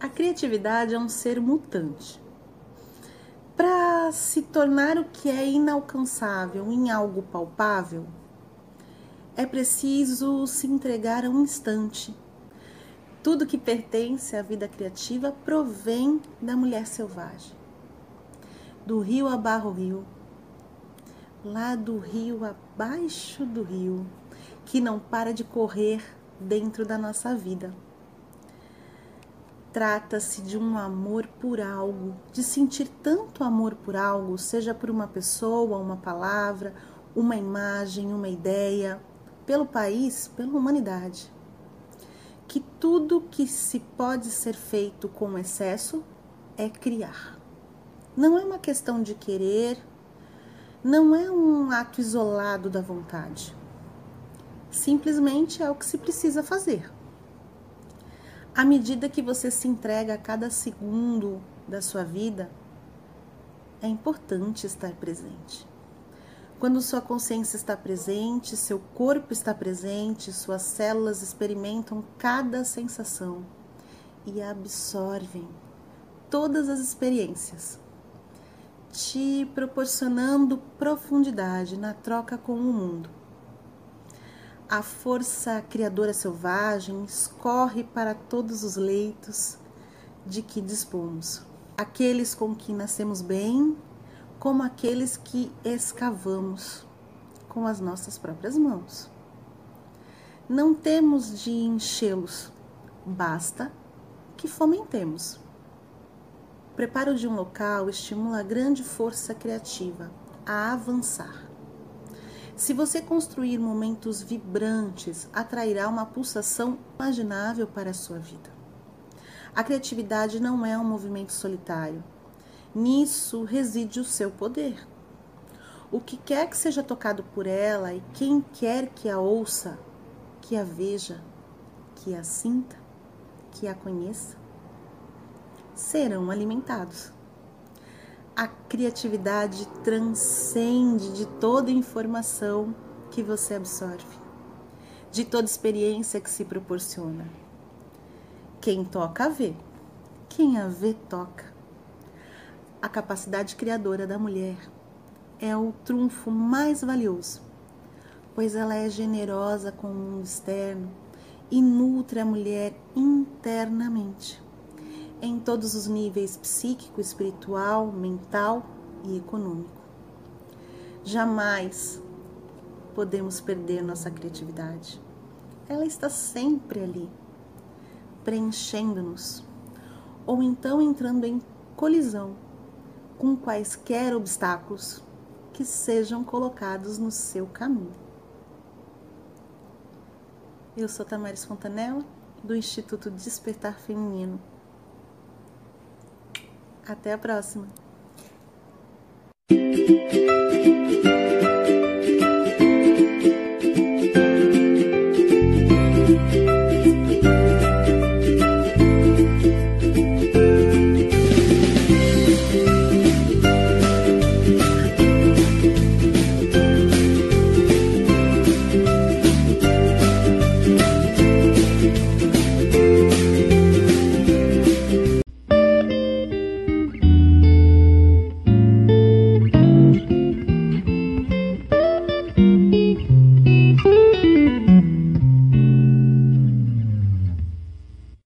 A criatividade é um ser mutante. Para se tornar o que é inalcançável em algo palpável, é preciso se entregar a um instante. Tudo que pertence à vida criativa provém da mulher selvagem. Do rio abarro rio, lá do rio abaixo do rio, que não para de correr dentro da nossa vida. Trata-se de um amor por algo, de sentir tanto amor por algo, seja por uma pessoa, uma palavra, uma imagem, uma ideia, pelo país, pela humanidade. Que tudo que se pode ser feito com excesso é criar. Não é uma questão de querer, não é um ato isolado da vontade. Simplesmente é o que se precisa fazer à medida que você se entrega a cada segundo da sua vida, é importante estar presente. Quando sua consciência está presente, seu corpo está presente, suas células experimentam cada sensação e absorvem todas as experiências, te proporcionando profundidade na troca com o mundo a força criadora selvagem escorre para todos os leitos de que dispomos, aqueles com que nascemos bem, como aqueles que escavamos com as nossas próprias mãos. Não temos de enchê-los, basta que fomentemos. O preparo de um local estimula a grande força criativa a avançar se você construir momentos vibrantes, atrairá uma pulsação imaginável para a sua vida. A criatividade não é um movimento solitário. Nisso reside o seu poder. O que quer que seja tocado por ela e quem quer que a ouça, que a veja, que a sinta, que a conheça, serão alimentados a criatividade transcende de toda informação que você absorve, de toda experiência que se proporciona. Quem toca, vê. Quem a vê, toca. A capacidade criadora da mulher é o trunfo mais valioso, pois ela é generosa com o mundo externo e nutre a mulher internamente em todos os níveis psíquico, espiritual, mental e econômico. Jamais podemos perder nossa criatividade. Ela está sempre ali, preenchendo-nos, ou então entrando em colisão com quaisquer obstáculos que sejam colocados no seu caminho. Eu sou Tamares Fontanella, do Instituto Despertar Feminino até a próxima!